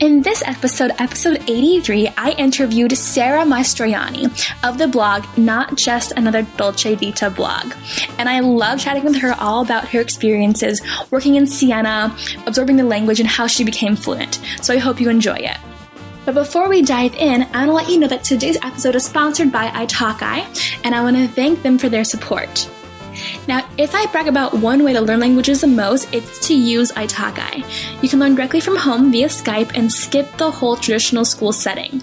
In this episode, episode 83, I interviewed Sarah Mastroianni of the blog Not Just Another Dolce Vita blog. And I love chatting with her all about her experiences working in Siena, absorbing the language, and how she became fluent. So I hope you enjoy it. But before we dive in, I want to let you know that today's episode is sponsored by italki, and I want to thank them for their support. Now, if I brag about one way to learn languages the most, it's to use italki. You can learn directly from home via Skype and skip the whole traditional school setting.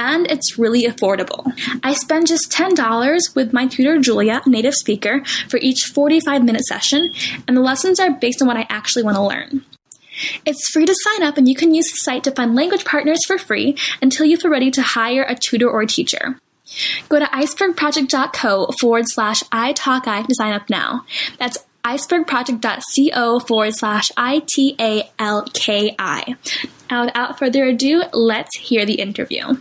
And it's really affordable. I spend just $10 with my tutor Julia, native speaker, for each 45 minute session, and the lessons are based on what I actually want to learn. It's free to sign up, and you can use the site to find language partners for free until you feel ready to hire a tutor or a teacher. Go to icebergproject.co forward slash italki to sign up now. That's icebergproject.co forward slash I T A L K I. Now, without further ado, let's hear the interview.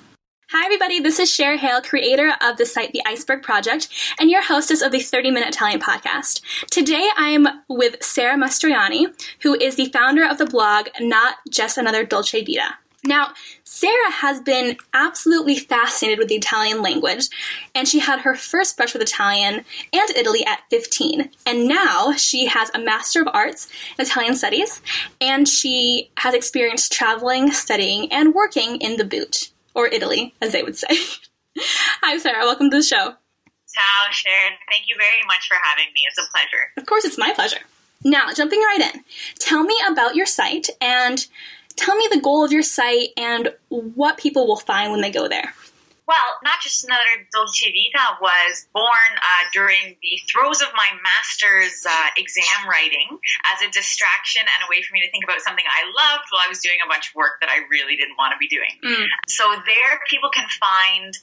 Hi, everybody. This is Cher Hale, creator of the site The Iceberg Project, and your hostess of the 30 Minute Italian podcast. Today, I am with Sarah Mastroianni, who is the founder of the blog Not Just Another Dolce Vita. Now, Sarah has been absolutely fascinated with the Italian language, and she had her first brush with Italian and Italy at 15. And now she has a Master of Arts in Italian Studies, and she has experience traveling, studying, and working in the boot, or Italy, as they would say. Hi, Sarah. Welcome to the show. Ciao, Sharon. Thank you very much for having me. It's a pleasure. Of course, it's my pleasure. Now, jumping right in, tell me about your site and tell me the goal of your site and what people will find when they go there. Well, not just another Dolce Vita was born uh, during the throes of my master's uh, exam writing as a distraction and a way for me to think about something I loved while I was doing a bunch of work that I really didn't want to be doing. Mm. So there, people can find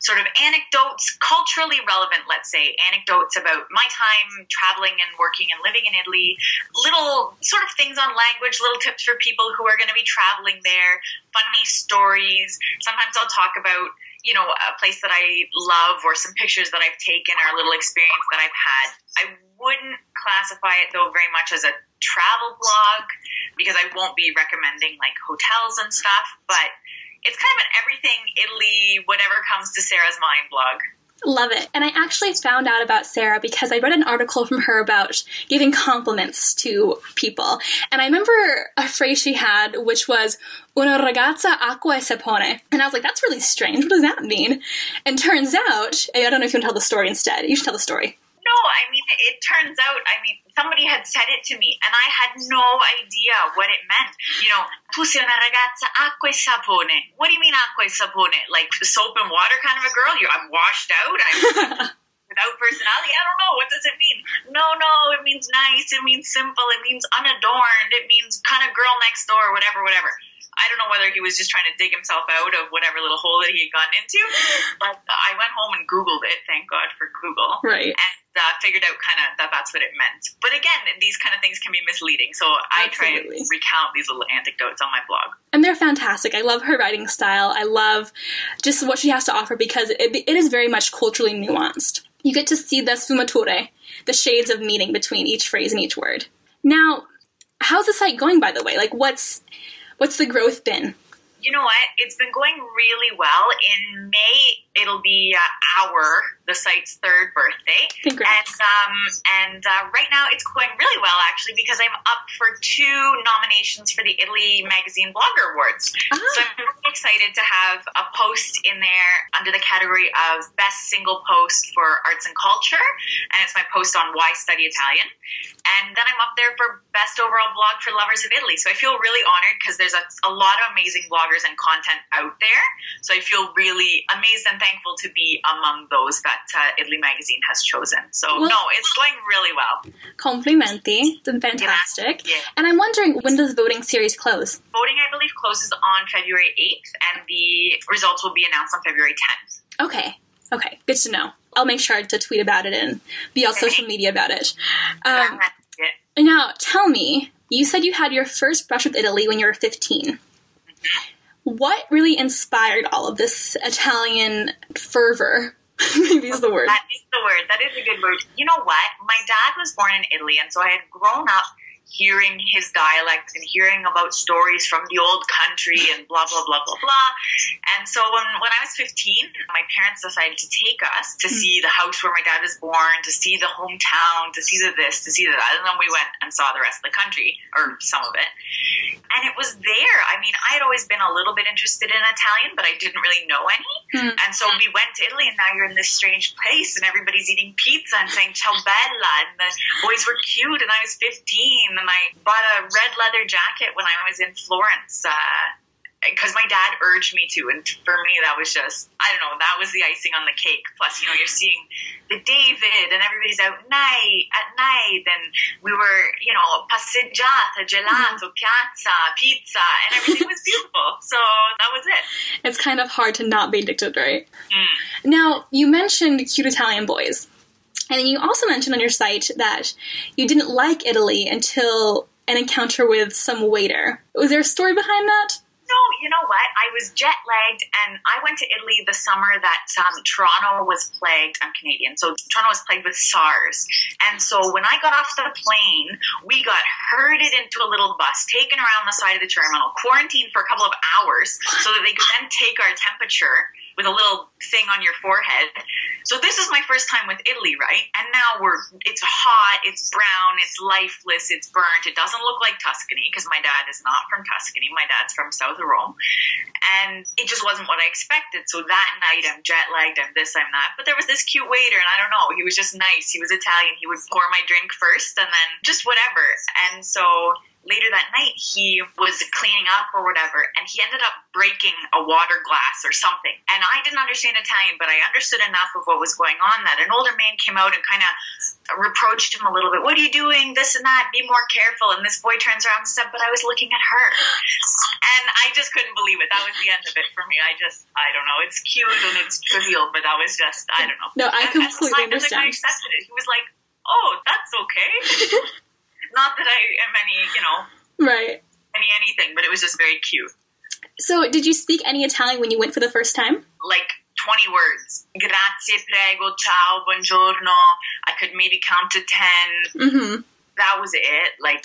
sort of anecdotes, culturally relevant, let's say, anecdotes about my time traveling and working and living in Italy, little sort of things on language, little tips for people who are going to be traveling there, funny stories. Sometimes I'll talk about you know, a place that I love or some pictures that I've taken or a little experience that I've had. I wouldn't classify it though very much as a travel blog because I won't be recommending like hotels and stuff, but it's kind of an everything Italy, whatever comes to Sarah's mind blog. Love it. And I actually found out about Sarah because I read an article from her about giving compliments to people. And I remember a phrase she had, which was, una ragazza acqua e sapone. And I was like, that's really strange. What does that mean? And turns out, I don't know if you want to tell the story instead. You should tell the story. No, I mean, it turns out, I mean, somebody had said it to me, and I had no idea what it meant. You know, tu sei una ragazza acqua e sapone. What do you mean acqua e sapone? Like soap and water kind of a girl? You, I'm washed out. I'm without personality. I don't know. What does it mean? No, no. It means nice. It means simple. It means unadorned. It means kind of girl next door. Whatever, whatever. I don't know whether he was just trying to dig himself out of whatever little hole that he had gotten into, but I went home and Googled it. Thank God for Google. Right. And uh, figured out kind of that that's what it meant. But again, these kind of things can be misleading. So I Absolutely. try and recount these little anecdotes on my blog. And they're fantastic. I love her writing style. I love just what she has to offer because it, it is very much culturally nuanced. You get to see the sfumature, the shades of meaning between each phrase and each word. Now, how's the site going, by the way? Like, what's What's the growth been? You know what? It's been going really well. In May, it'll be uh, our the site's third birthday. Congrats. And um, and uh, right now it's going really well actually because I'm up for two nominations for the Italy Magazine Blogger Awards. Ah. So I'm really excited to have a post in there under the category of Best Single Post for Arts and Culture, and it's my post on why study Italian. And then I'm up there for Best Overall Blog for Lovers of Italy. So I feel really honored because there's a, a lot of amazing bloggers and content out there. So I feel really amazed and thankful to be among those that that uh, Italy Magazine has chosen. So well, no, it's going really well. Complimenti, it's fantastic. Yeah. Yeah. And I'm wondering, when does the voting series close? Voting, I believe, closes on February 8th, and the results will be announced on February 10th. Okay. Okay, good to know. I'll make sure to tweet about it and be on social media about it. Um, now, tell me, you said you had your first brush with Italy when you were 15. Mm-hmm. What really inspired all of this Italian fervor Maybe is the word. That is the word. That is a good word. You know what? My dad was born in Italy, and so I had grown up hearing his dialect and hearing about stories from the old country and blah blah blah blah blah. And so when when I was 15, my parents decided to take us to see the house where my dad was born, to see the hometown, to see the this, to see the that, and then we went and saw the rest of the country or some of it. And it was there. I mean, I had always been a little bit interested in Italian, but I didn't really know any. Hmm. And so we went to Italy, and now you're in this strange place, and everybody's eating pizza and saying "ciao bella," and the boys were cute, and I was 15, and I bought a red leather jacket when I was in Florence. because my dad urged me to, and for me that was just—I don't know. That was the icing on the cake. Plus, you know, you're seeing the David, and everybody's out night at night, and we were, you know, passeggiata, gelato, piazza, pizza, and everything was beautiful. So that was it. It's kind of hard to not be addicted, right? Mm. Now, you mentioned cute Italian boys. And then you also mentioned on your site that you didn't like Italy until an encounter with some waiter. Was there a story behind that? No, you know what? I was jet lagged, and I went to Italy the summer that um, Toronto was plagued. I'm Canadian, so Toronto was plagued with SARS. And so when I got off the plane, we got herded into a little bus, taken around the side of the terminal, quarantined for a couple of hours, so that they could then take our temperature with a little thing on your forehead. So this is my first time with Italy, right? And now we're it's hot, it's brown, it's lifeless, it's burnt. It doesn't look like Tuscany because my dad is not from Tuscany. My dad's from south Rome. And it just wasn't what I expected. So that night I'm jet lagged, I'm this, I'm that. But there was this cute waiter and I don't know, he was just nice. He was Italian. He would pour my drink first and then just whatever. And so later that night he was cleaning up or whatever and he ended up breaking a water glass or something. And i didn't understand italian but i understood enough of what was going on that an older man came out and kind of reproached him a little bit. What are you doing? This and that. Be more careful. And this boy turns around and said but i was looking at her. And i just couldn't believe it. That was the end of it for me. I just i don't know. It's cute and it's trivial but that was just i don't know. No, I And- and completely the guy understand. accepted it he was like oh that's okay not that I am any, you know, Right. any anything, but it was just very cute. So, did you speak any Italian when you went for the first time? Like 20 words. Grazie, prego, ciao, buongiorno. I could maybe count to 10. Mm-hmm. That was it. Like,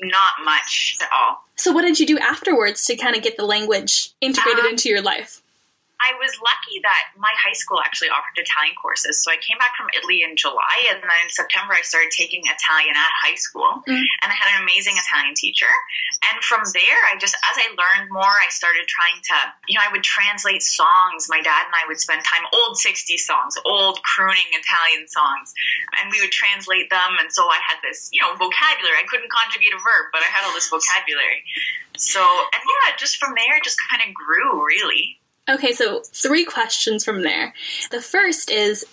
not much at all. So, what did you do afterwards to kind of get the language integrated Um, into your life? I was lucky that my high school actually offered Italian courses. So I came back from Italy in July, and then in September I started taking Italian at high school, Mm. and I had an amazing Italian teacher. And from there, I just as I learned more, I started trying to, you know, I would translate songs. My dad and I would spend time old '60s songs, old crooning Italian songs, and we would translate them. And so I had this, you know, vocabulary. I couldn't conjugate a verb, but I had all this vocabulary. So, and yeah, just from there, it just kind of grew, really. Okay, so three questions from there. The first is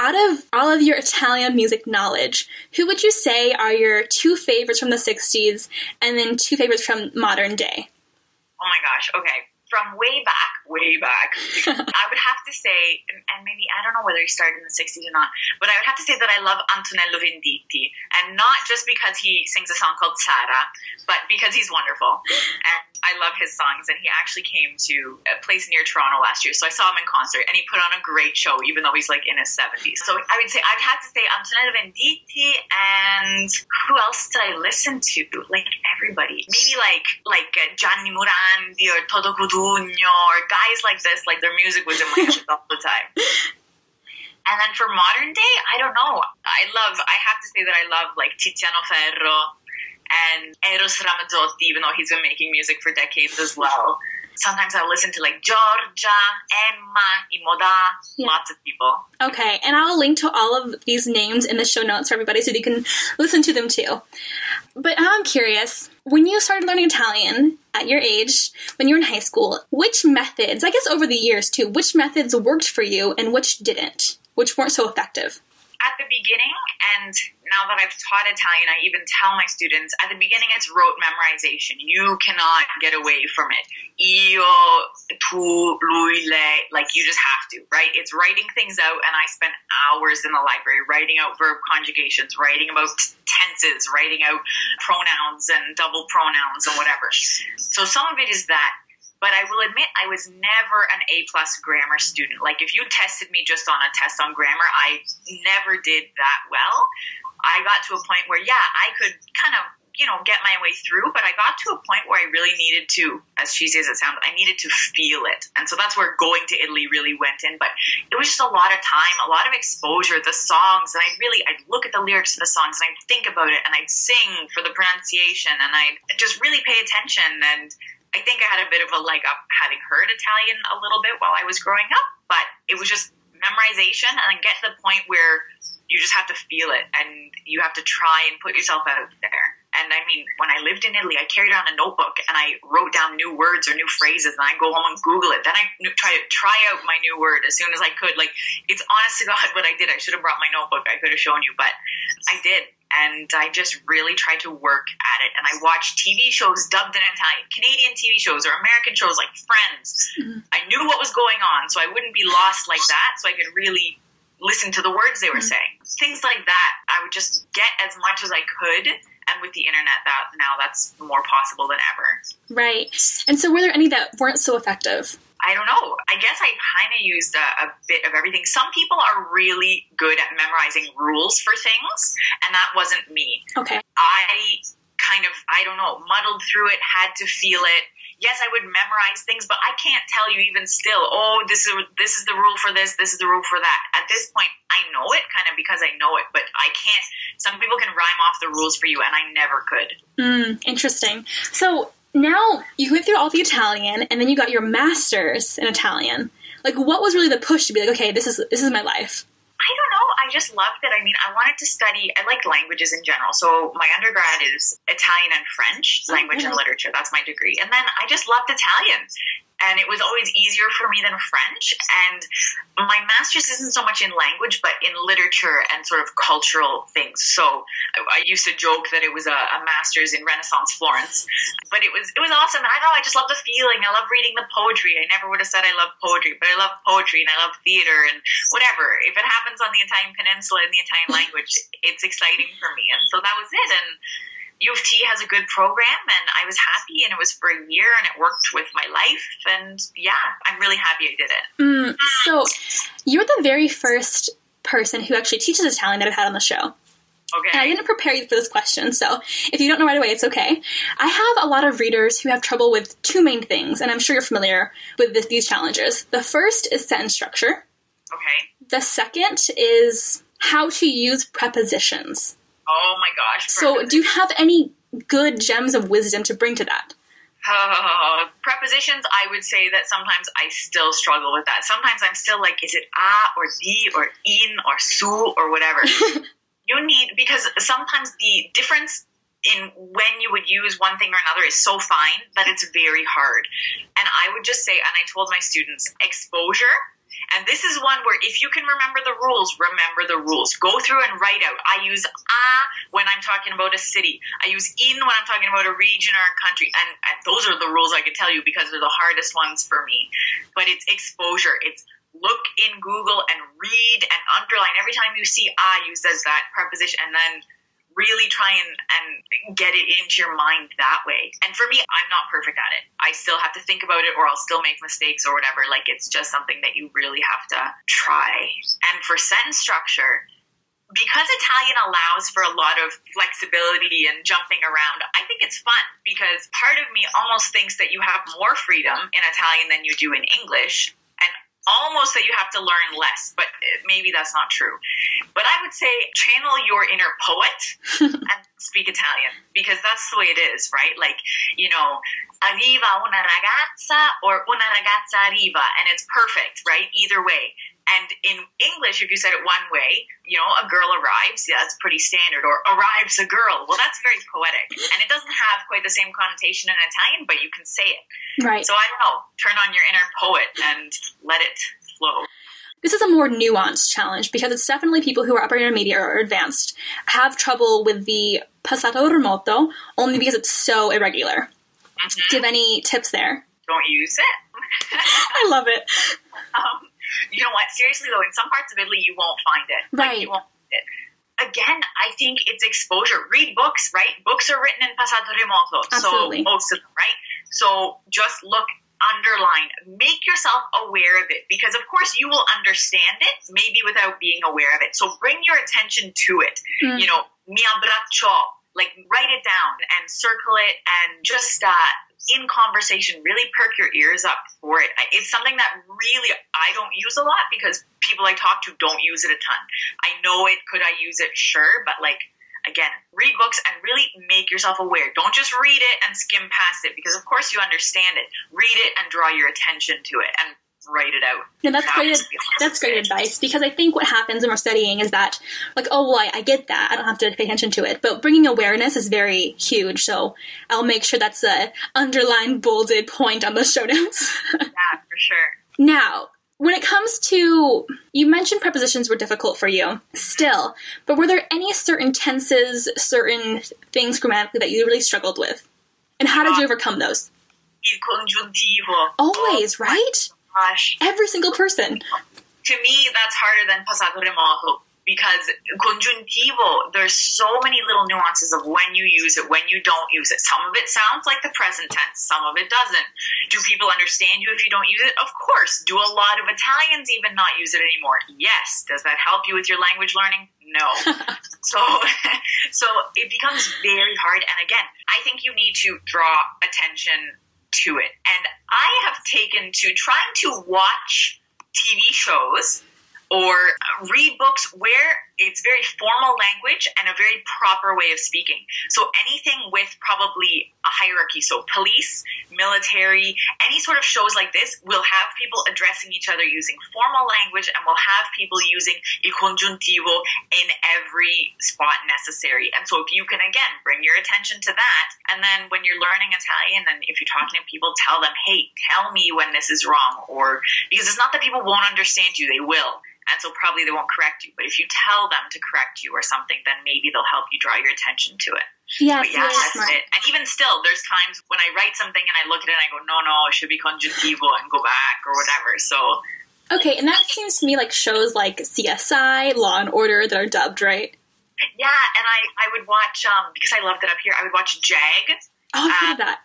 out of all of your Italian music knowledge, who would you say are your two favorites from the 60s and then two favorites from modern day? Oh my gosh. Okay. From way back, way back, I would have to say, and maybe I don't know whether he started in the 60s or not, but I would have to say that I love Antonello Venditti. And not just because he sings a song called Sara, but because he's wonderful. And I love his songs. And he actually came to a place near Toronto last year. So I saw him in concert and he put on a great show, even though he's like in his 70s. So I would say, I'd have to say Antonello Venditti and who else did I listen to? Like everybody. Maybe like like uh, Gianni Morandi or Toto Cutugno or guys like this. Like their music was in my head all the time. And then for modern day, I don't know. I love. I have to say that I love like Tiziano Ferro and Eros Ramazzotti, even though he's been making music for decades as well. Sometimes I listen to like Giorgia, Emma, Imoda, Yeah. lots of people. Okay, and I'll link to all of these names in the show notes for everybody so you can listen to them too. But I'm curious when you started learning Italian at your age, when you were in high school, which methods, I guess over the years too, which methods worked for you and which didn't, which weren't so effective? At the beginning, and now that I've taught Italian, I even tell my students at the beginning it's rote memorization. You cannot get away from it. Io, tu, lui, lei, like you just have to, right? It's writing things out, and I spent hours in the library writing out verb conjugations, writing about tenses, writing out pronouns and double pronouns and whatever. So some of it is that but I will admit I was never an A plus grammar student. Like if you tested me just on a test on grammar, I never did that well. I got to a point where yeah, I could kind of you know, get my way through, but I got to a point where I really needed to, as cheesy as it sounds, I needed to feel it. And so that's where going to Italy really went in. But it was just a lot of time, a lot of exposure, the songs, and I really, I'd look at the lyrics to the songs and I'd think about it and I'd sing for the pronunciation and I'd just really pay attention. And I think I had a bit of a leg up having heard Italian a little bit while I was growing up, but it was just memorization and get to the point where you just have to feel it and you have to try and put yourself out there. And I mean, when I lived in Italy, I carried around a notebook and I wrote down new words or new phrases, and I go home and Google it. Then I try to try out my new word as soon as I could. Like it's honest to God what I did. I should have brought my notebook. I could have shown you, but I did. And I just really tried to work at it. And I watched TV shows dubbed in Italian, Canadian TV shows or American shows like Friends. Mm-hmm. I knew what was going on, so I wouldn't be lost like that. So I could really listen to the words they were mm-hmm. saying. Things like that. I would just get as much as I could and with the internet that now that's more possible than ever right and so were there any that weren't so effective I don't know. I guess I kind of used a, a, bit of everything. Some people are really good at memorizing rules for things, and that wasn't me. Okay. I kind of, I don't know, muddled through it, had to feel it, yes, I would memorize things, but I can't tell you even still, oh, this is this is the rule for this, this is the rule for that. At this point, I know it kind of because I know it, but I can't. Some people can rhyme off the rules for you, and I never could. Mm, interesting. So now you went through all the Italian, and then you got your master's in Italian. Like, what was really the push to be like, okay, this is this is my life? I don't know. I just loved it. I mean, I wanted to study, I like languages in general. So my undergrad is Italian and French, oh, language and literature. That's my degree. And then I just loved Italian and it was always easier for me than French. And my master's isn't so much in language, but in literature and sort of cultural things. So I, I used to joke that it was a, a, master's in Renaissance Florence, but it was it was awesome. And I know I just love the feeling. I love reading the poetry. I never would have said I love poetry, but I love poetry and I love theater and whatever. If it happens on the Italian Peninsula in the Italian language, it's exciting for me. And so that was it. And U of T has a good program and I was happy and it was for a year and it worked with my life and yeah, I'm really happy I did it. Mm, so you're the very first person who actually teaches Italian that I've had on the show. Okay. And I didn't prepare you for this question, so if you don't know right away, it's okay. I have a lot of readers who have trouble with two main things, and I'm sure you're familiar with this, these challenges. The first is sentence structure. Okay. The second is how to use prepositions. Oh my gosh. So, do you have any good gems of wisdom to bring to that? Uh, prepositions, I would say that sometimes I still struggle with that. Sometimes I'm still like, is it a or the or in or su or whatever? you need, because sometimes the difference in when you would use one thing or another is so fine that it's very hard. And I would just say, and I told my students, exposure and this is one where if you can remember the rules, remember the rules. Go through and write out. I use a when I'm talking about a city. I use in when I'm talking about a region or a country. And, and those are the rules I can tell you because they're the hardest ones for me. But it's exposure. It's look in Google and read and underline every time you see a used as that preposition and then really try and, and get it into your mind that way. And for me, I'm not perfect at it. I still have to think about it or I'll still make mistakes or whatever. Like it's just something that you really have to try. And for sentence structure, because Italian allows for a lot of flexibility and jumping around, I think it's fun because part of me almost thinks that you have more freedom in Italian than you do in English almost that you have to learn less, but maybe that's not true. But I would say channel your inner poet and speak Italian because that's the way it is, right? Like, you know, arriva una ragazza or una ragazza arriva, and it's perfect, right? Either way. And in English, if you said it one way, you know, a girl arrives, yeah, that's pretty standard, or arrives a girl. Well, that's very poetic. And it doesn't have quite the same connotation in Italian, but you can say it. Right. So I don't know, turn on your inner poet and let it flow. This is a more nuanced challenge because it's definitely people who are upper intermediate or advanced have trouble with the passato remoto only because it's so irregular. Mm-hmm. Do you have any tips there? Don't use it. I love it. Um, you know what? Seriously though, in some parts of Italy, you won't find it. Right. Like, you won't find it. Again, I think it's exposure. Read books, right? Books are written in passato remoto, Absolutely. so most of them, right? So just look, underline, make yourself aware of it because, of course, you will understand it maybe without being aware of it. So bring your attention to it. Mm. You know, mi abbraccio Like write it down and circle it and just uh, in conversation, really perk your ears up for it. It's something that really I don't use a lot because people I talk to don't use it a ton. I know it. Could I use it? Sure. But like, again, read books and really make yourself aware. Don't just read it and skim past it because of course you understand it. Read it and draw your attention to it and write it out. Yeah, that's great. That's great advice because I think what happens when we're studying is that, like, oh, well, I, I, get that. I don't have to pay attention to it. But bringing awareness is very huge. So I'll make sure that's a underlined, bolded point on the show notes. yeah, for sure. Now, when it comes to, you mentioned prepositions were difficult for you still, but were there any certain tenses, certain things grammatically that you really struggled with? And how did you um, overcome those? Il congiuntivo. Always, oh, right? Gosh. Every single person. To me, that's harder than passato remoto because congiuntivo, there's so many little nuances of when you use it, when you don't use it. Some of it sounds like the present tense, some of it doesn't. Do people understand you if you don't use it? Of course. Do a lot of Italians even not use it anymore? Yes. Does that help you with your language learning? No. so, so it becomes very hard. And again, I think you need to draw attention to it. And I have taken to trying to watch TV shows or read books where it's very formal language and a very proper way of speaking. So anything with probably a hierarchy, so police, military, any sort of shows like this will have people addressing each other using formal language and will have people using il congiuntivo in every spot necessary. And so if you can again bring your attention to that and then when you're learning Italian and if you're talking to people tell them, "Hey, tell me when this is wrong." Or because it's not that people won't understand you, they will and so probably they won't correct you. But if you tell them to correct you or something, then maybe they'll help you draw your attention to it. Yeah, yeah, that's smart. it. And even still, there's times when I write something and I look at it and I go, no, no, it should be congiuntivo and go back or whatever. So. Okay, and that seems to me like shows like CSI, Law and Order that are dubbed, right? Yeah, and I, I would watch, um, because I loved it up here, I would watch JAG. Oh, I've that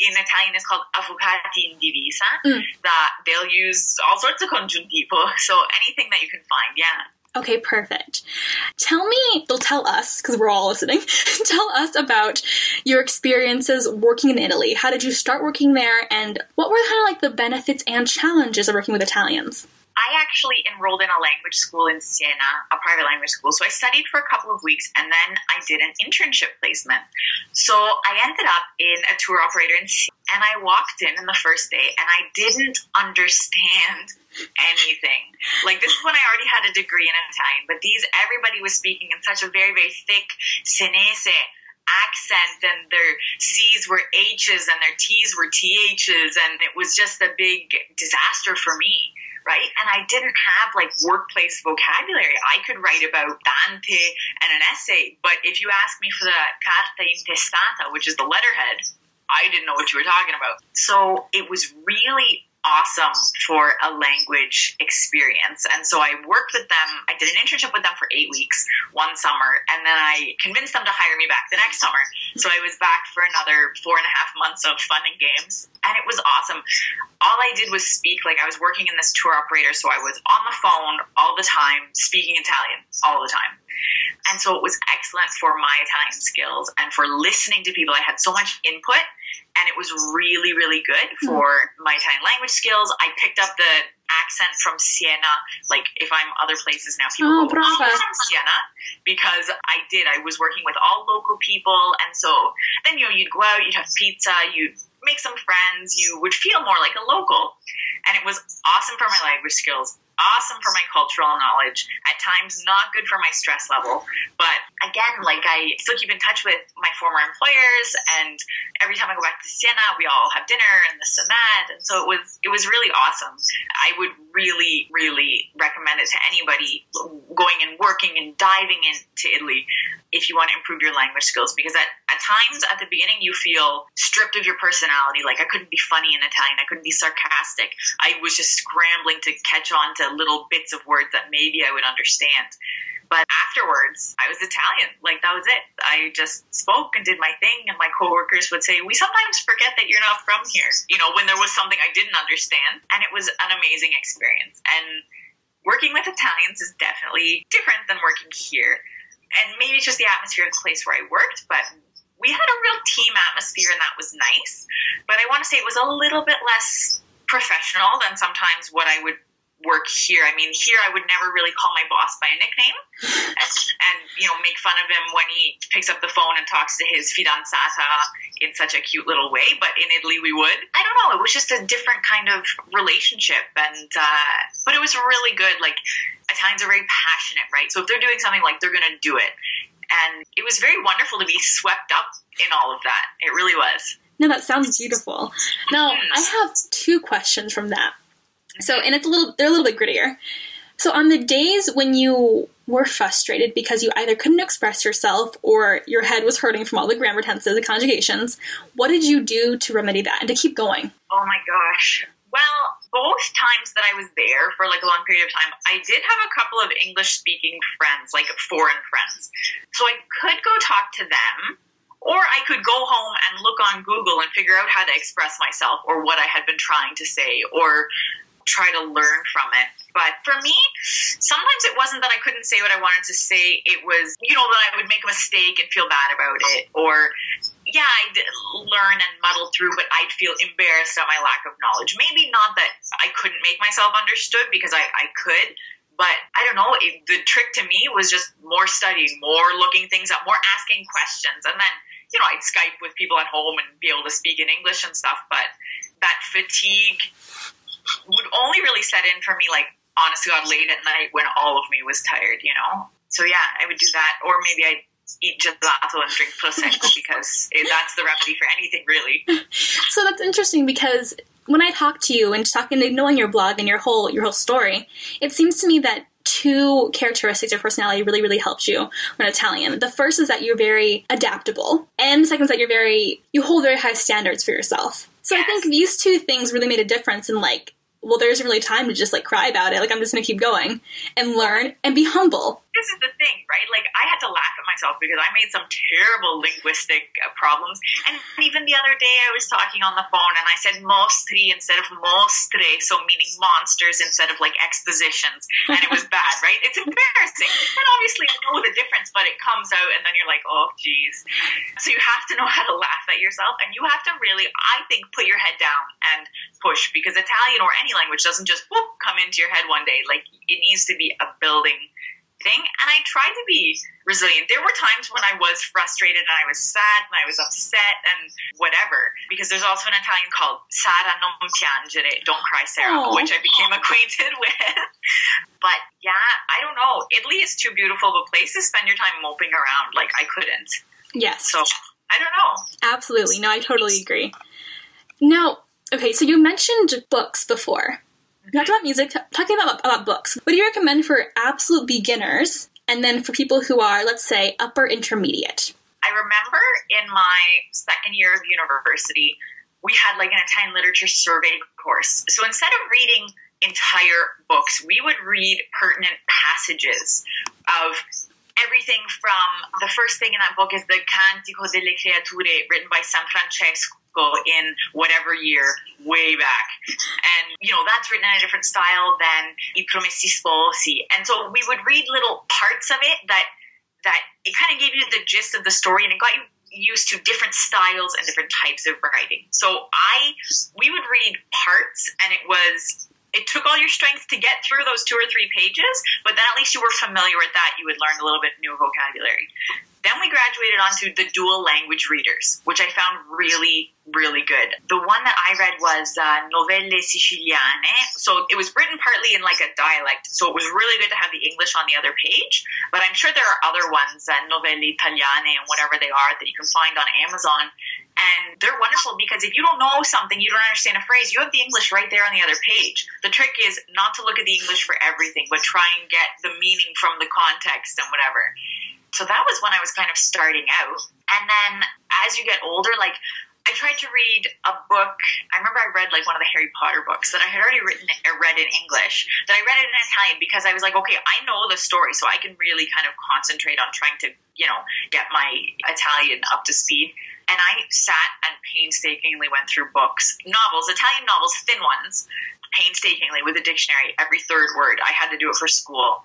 in Italian is called avvocati in divisa, mm. that they'll use all sorts of congiuntivo. So anything that you can find, yeah. Okay, perfect. Tell me, they'll tell us, because we're all listening, tell us about your experiences working in Italy. How did you start working there, and what were kind of like the benefits and challenges of working with Italians? I actually enrolled in a language school in Siena, a private language school. So I studied for a couple of weeks and then I did an internship placement. So I ended up in a tour operator in Siena and I walked in on the first day and I didn't understand anything. Like this is when I already had a degree in Italian, but these everybody was speaking in such a very very thick Senese accent and their C's were H's and their T's were TH's and it was just a big disaster for me right? And I didn't have like workplace vocabulary. I could write about Dante and an essay, but if you ask me for the carta intestata, which is the letterhead, I didn't know what you were talking about. So it was really awesome for a language experience. And so I worked with them. I did an internship with them for eight weeks one summer, and then I convinced them to hire me back the next summer. So I was back for another four and a half months of fun and games, and it was awesome. All I did was speak, like I was working in this tour operator, so I was on the phone all the time, speaking Italian all the time. And so it was excellent for my Italian skills and for listening to people. I had so much input and it was really, really good hmm. for mm. my Italian language skills. I picked up the accent from Siena, like if I'm other places now, people oh, go, oh, from Siena, because I did. I was working with all local people, and so then you know you'd go out, you'd have pizza, you'd make some friends, you would feel more like a local, and it was awesome for my language skills awesome for my cultural knowledge, at times not good for my stress level. But again, like I still keep in touch with my former employers and every time I go back to Siena, we all have dinner and this and that. And so it was it was really awesome. I would really, really recommend it to anybody going and working and diving into Italy if you want to improve your language skills because at, at times at the beginning you feel stripped of your personality like i couldn't be funny in italian i couldn't be sarcastic i was just scrambling to catch on to little bits of words that maybe i would understand. But afterwards i was italian. Like that was it. I just spoke and did my thing and my coworkers would say we sometimes forget that you're not from here you know when there was something i didn't understand. And it was an amazing experience. And working with italians is definitely different than working here. And maybe it's just the atmosphere of the place where I worked, but we had a real team atmosphere and that was nice. But I want to say it was a little bit less professional than sometimes what I would work here. I mean, here I would never really call my boss by a nickname and, and you know, make fun of him when he picks up the phone and talks to his fidanzata in such a cute little way. But in Italy, we would. I don't know. It was just a different kind of relationship. And, uh, but it was really good. Like, Italians are very passionate, right? So if they're doing something, like, they're going to do it. And it was very wonderful to be swept up in all of that. It really was. No, that sounds beautiful. Now, I have two questions from that. So, and it's a little, they're a little bit grittier. So, on the days when you were frustrated because you either couldn't express yourself or your head was hurting from all the grammar tenses and conjugations, what did you do to remedy that and to keep going? Oh my gosh. Well, both times that I was there for like a long period of time, I did have a couple of English speaking friends, like foreign friends. So I could go talk to them or I could go home and look on Google and figure out how to express myself or what I had been trying to say or try to learn from it. But for me, sometimes it wasn't that I couldn't say what I wanted to say. It was, you know, that I would make a mistake and feel bad about it. Or, yeah, I'd learn and muddle through, but I'd feel embarrassed at my lack of knowledge. Maybe not that I couldn't make myself understood because I, I could, but I don't know. It, the trick to me was just more studying, more looking things up, more asking questions. And then you know, I'd Skype with people at home and be able to speak in English and stuff, but that fatigue would only really set in for me, like, honest to God, late at night when all of me was tired, you know? So yeah, I would do that, or maybe I'd eat gelato and drink prosecco because that's the remedy for anything, really. So that's interesting because when I talk to you and talking and knowing your blog and your whole your whole story, it seems to me that two characteristics of personality really, really helps you when Italian. The first is that you're very adaptable, and the second is that you're very you hold very high standards for yourself. So yes. I think these two things really made a difference in like well, there isn't really time to just like cry about it. Like I'm just gonna keep going and learn and be humble this is the thing, right? Like I had to laugh at myself because I made some terrible linguistic uh, problems. And even the other day, I was talking on the phone and I said mostri instead of mostre, so meaning monsters instead of like expositions, and it was bad, right? It's embarrassing. And obviously, I know the difference, but it comes out, and then you're like, oh, geez. So you have to know how to laugh at yourself, and you have to really, I think, put your head down and push because Italian or any language doesn't just whoop come into your head one day. Like it needs to be a building thing. And I tried to be resilient. There were times when I was frustrated and I was sad and I was upset and whatever. Because there's also an Italian called Sara non piangere, don't cry Sarah, oh. Aww. which I became acquainted with. but yeah, I don't know. Italy is too beautiful of a place to spend your time moping around. Like I couldn't. Yes. So I don't know. Absolutely. No, I totally agree. Now, okay, so you mentioned books before. Not about music, talking about, about books. What do you recommend for absolute beginners and then for people who are, let's say, upper intermediate? I remember in my second year of university, we had like an Italian literature survey course. So instead of reading entire books, we would read pertinent passages of everything from the first thing in that book is the Cantico delle Creature written by San Francesco in whatever year, way back. And, you know, that's written in a different style than I Promessi Sposi. And so we would read little parts of it that, that it kind of gave you the gist of the story and it got you used to different styles and different types of writing. So I, we would read parts and it was it took all your strength to get through those two or three pages, but then at least you were familiar with that. You would learn a little bit new vocabulary. Then we graduated onto the dual language readers, which I found really, really good. The one that I read was uh, Novelle Siciliane. So it was written partly in like a dialect, so it was really good to have the English on the other page. But I'm sure there are other ones, uh, Novelle Italiane and whatever they are, that you can find on Amazon. And they're wonderful because if you don't know something, you don't understand a phrase, you have the English right there on the other page. The trick is not to look at the English for everything, but try and get the meaning from the context and whatever. So that was when I was kind of starting out. And then as you get older, like I tried to read a book. I remember I read like one of the Harry Potter books that I had already written or read in English. That I read it in Italian because I was like, okay, I know the story, so I can really kind of concentrate on trying to, you know, get my Italian up to speed. And I sat and painstakingly went through books, novels, Italian novels, thin ones, painstakingly with a dictionary, every third word. I had to do it for school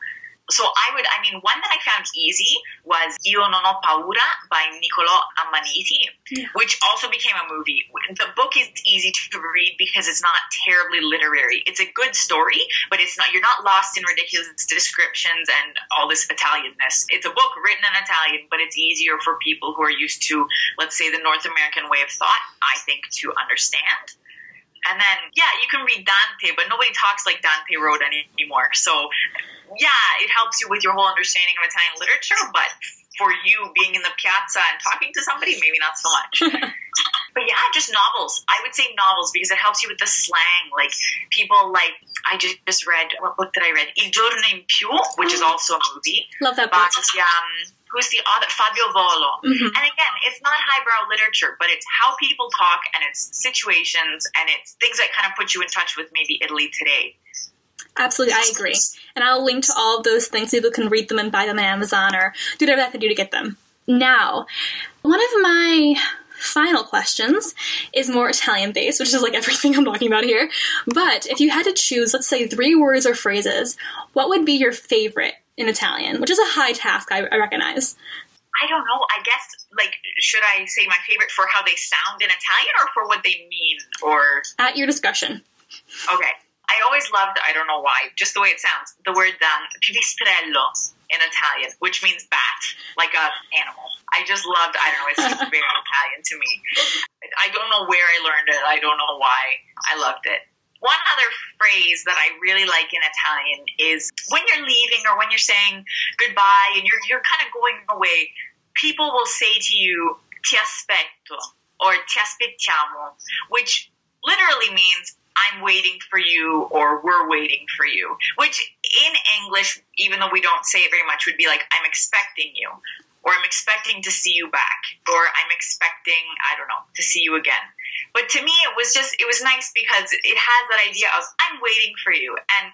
So I would, I mean, one that I found easy was Io non ho paura by Niccolò Ammaniti, Yeah. which also became a movie. The book is easy to read because it's not terribly literary. It's a good story, but it's not, you're not lost in ridiculous descriptions and all this Italianness. It's a book written in Italian, but it's easier for people who are used to, let's say, the North American way of thought, I think, to understand. And then, yeah, you can read Dante, but nobody talks like Dante wrote any, anymore. So, yeah, it helps you with your whole understanding of Italian literature, but for you being in the piazza and talking to somebody, maybe not so much. but yeah, just novels. I would say novels because it helps you with the slang. Like, people like, I just, just read, what book did I read? Il giorno in più, which is also a movie. Love that By, book. um, who's the author? Fabio Volo. Mhm. And again, it's not highbrow literature, but it's how people talk and it's situations and it's things that kind of put you in touch with maybe Italy today. Absolutely, I agree. And I'll link to all of those things so people can read them and buy them on Amazon or do whatever they have to do to get them. Now, one of my final questions is more Italian based, which is like everything I'm talking about here. But if you had to choose, let's say, three words or phrases, what would be your favorite in Italian? Which is a high task, I, I recognize. I don't know. I guess like should I say my favorite for how they sound in Italian or for what they mean or At your discretion. okay. I always loved I don't know why, just the way it sounds, the word um, pipistrello in Italian, which means bat, like a animal. I just loved I don't know, it's very Italian to me. I don't know where I learned it. I don't know why. I loved it. One other phrase that I really like in Italian is when you're leaving or when you're saying goodbye and you're you're kind of going away, people will say to you ti aspetto or ti aspettiamo, which literally means I'm waiting for you or we're waiting for you, which in English, even though we don't say it very much, would be like I'm expecting you or I'm expecting to see you back or I'm expecting, I don't know, to see you again. But to me, it was just, it was nice because it has that idea of I'm waiting for you and,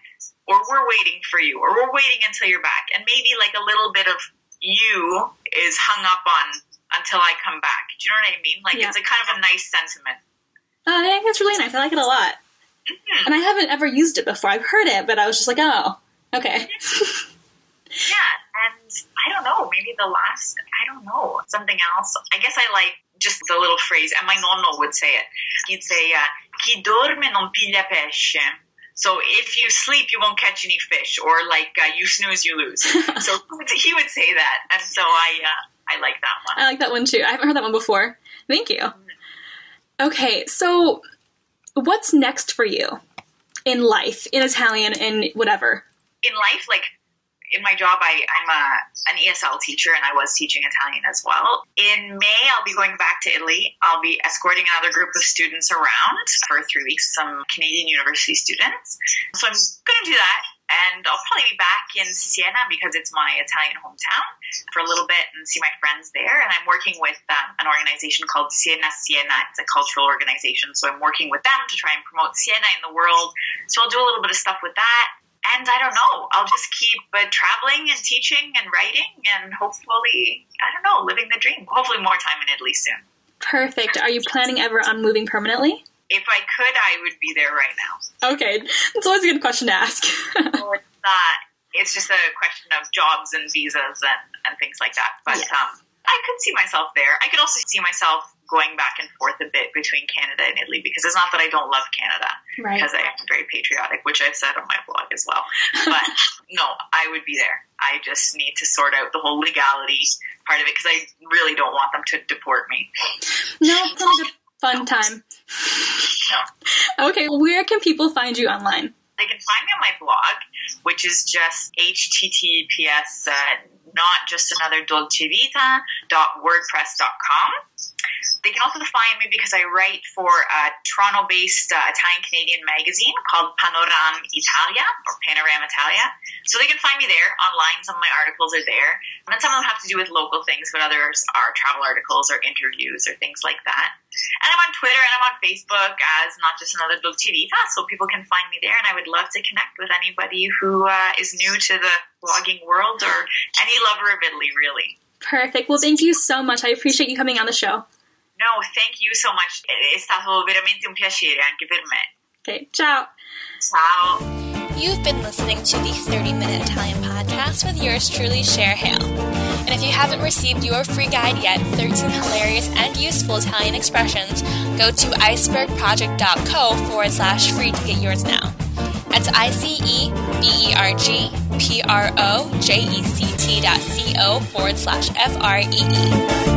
or we're waiting for you or we're waiting until you're back. And maybe like a little bit of you is hung up on until I come back. Do you know what I mean? Like Yeah. it's a kind of a nice sentiment. Uh, I think that's really nice. I like it a lot. Mhm. And I haven't ever used it before. I've heard it, but I was just like, oh, okay. Yeah, and I don't know, maybe the last, I don't know, something else. I guess I like just the little phrase, and my nonno would say it. He'd say, uh, chi dorme non piglia pesce. So if you sleep, you won't catch any fish, or like uh, you snooze, you lose. so he would- he would say that, and so I, uh, I like that one. I like that one too. I haven't heard that one before. Thank you. Okay, so what's next for you in life, in Italian, in whatever? in life, like in my job, I, I'm a, an ESL teacher and I was teaching Italian as well. In May, I'll be going back to Italy. I'll be escorting another group of students around for three weeks, some Canadian university students. So I'm going to do that. And I'll probably be back in Siena because it's my Italian hometown for a little bit and see my friends there. And I'm working with um, an organization called Siena Siena. It's a cultural organization. So I'm working with them to try and promote Siena in the world. So I'll do a little bit of stuff with that and I don't know. I'll just keep uh, traveling and teaching and writing, and hopefully, I don't know, living the dream. Hopefully, more time in Italy soon. Perfect. Are you planning ever on moving permanently? If I could, I would be there right now. Okay, it's always a good question to ask. It's not. It's just a question of jobs and visas and, and things like that. But Yes. um, I could see myself there. I could also see myself going back and forth a bit between Canada and Italy because it's not that I don't love Canada. right. because I am very patriotic, which I've said on my blog as well. But no, I would be there. I just need to sort out the whole legality part of it because I really don't want them to deport me. No, it's not a good fun time. No. Okay, where can people find you online? They can find me on my blog, which is just https uh, not just another dolcevita.wordpress.com. They can also find me because I write for a Toronto-based uh, Italian-Canadian magazine called Panorama Italia or Panorama Italia. So they can find me there online. Some of my articles are there. And then some of them have to do with local things, but others are travel articles or interviews or things like that. And I'm on Twitter and I'm on Facebook as not just another Dolce Vita, so people can find me there. And I would love to connect with anybody who uh, is new to the blogging world or any lover of Italy, really. Perfect. Well, thank you so much. I appreciate you coming on the show. No, thank you so much. È stato veramente un piacere anche per me. Okay, ciao. Ciao. You've been listening to the 30 Minute Italian Podcast with yours truly, Cher Hale. And if you haven't received your free guide yet, 13 hilarious and useful Italian expressions, go to icebergproject.co forward slash free to get yours now. That's I C E B E R G P R O J E C T dot C O forward slash F R E E.